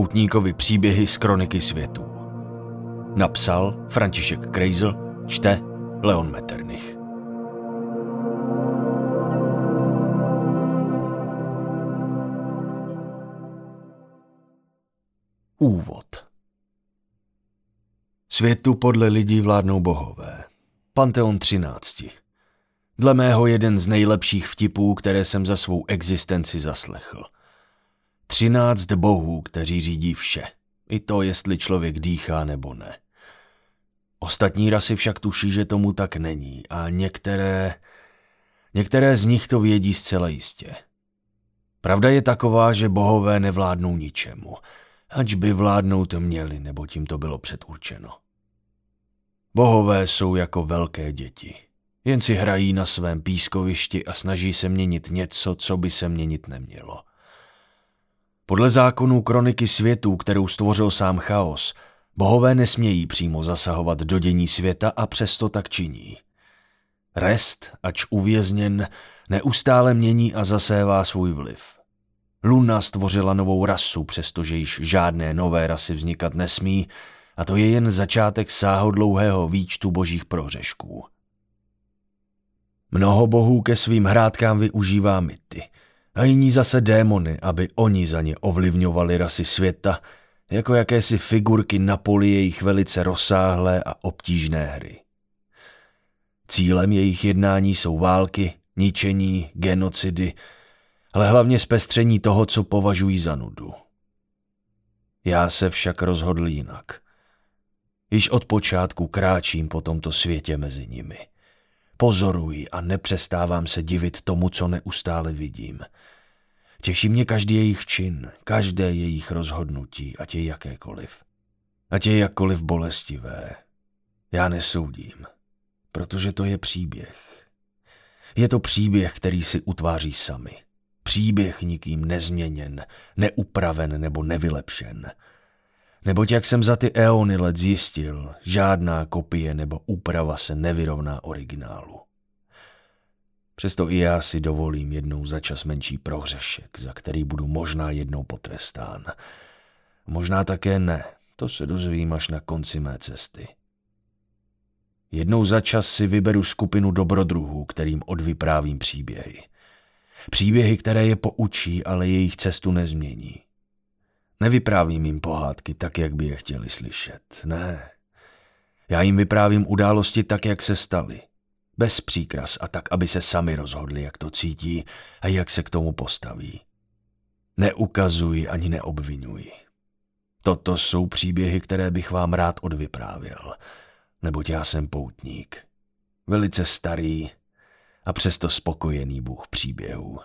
Poutníkovi příběhy z kroniky světů. Napsal František Krejzl, čte Leon Metternich. Úvod Světu podle lidí vládnou bohové. Panteon 13. Dle mého jeden z nejlepších vtipů, které jsem za svou existenci zaslechl – Třináct bohů, kteří řídí vše. I to, jestli člověk dýchá nebo ne. Ostatní rasy však tuší, že tomu tak není a některé... Některé z nich to vědí zcela jistě. Pravda je taková, že bohové nevládnou ničemu, ač by vládnout měli, nebo tím to bylo předurčeno. Bohové jsou jako velké děti. Jen si hrají na svém pískovišti a snaží se měnit něco, co by se měnit nemělo. Podle zákonů kroniky světů, kterou stvořil sám chaos, bohové nesmějí přímo zasahovat do dění světa a přesto tak činí. Rest, ač uvězněn, neustále mění a zasévá svůj vliv. Luna stvořila novou rasu, přestože již žádné nové rasy vznikat nesmí, a to je jen začátek sáhodlouhého výčtu božích prohřešků. Mnoho bohů ke svým hrádkám využívá myty – a jiní zase démony, aby oni za ně ovlivňovali rasy světa, jako jakési figurky na poli jejich velice rozsáhlé a obtížné hry. Cílem jejich jednání jsou války, ničení, genocidy, ale hlavně zpestření toho, co považují za nudu. Já se však rozhodl jinak. Již od počátku kráčím po tomto světě mezi nimi – Pozoruji a nepřestávám se divit tomu, co neustále vidím. Těší mě každý jejich čin, každé jejich rozhodnutí, ať je jakékoliv. Ať je jakkoliv bolestivé. Já nesoudím, protože to je příběh. Je to příběh, který si utváří sami. Příběh nikým nezměněn, neupraven nebo nevylepšen. Neboť jak jsem za ty eony let zjistil, žádná kopie nebo úprava se nevyrovná originálu. Přesto i já si dovolím jednou za čas menší prohřešek, za který budu možná jednou potrestán. Možná také ne, to se dozvím až na konci mé cesty. Jednou za čas si vyberu skupinu dobrodruhů, kterým odvyprávím příběhy. Příběhy, které je poučí, ale jejich cestu nezmění. Nevyprávím jim pohádky tak, jak by je chtěli slyšet. Ne. Já jim vyprávím události tak, jak se staly. Bez příkras a tak, aby se sami rozhodli, jak to cítí a jak se k tomu postaví. Neukazuji ani neobvinuji. Toto jsou příběhy, které bych vám rád odvyprávěl, neboť já jsem poutník. Velice starý a přesto spokojený bůh příběhů.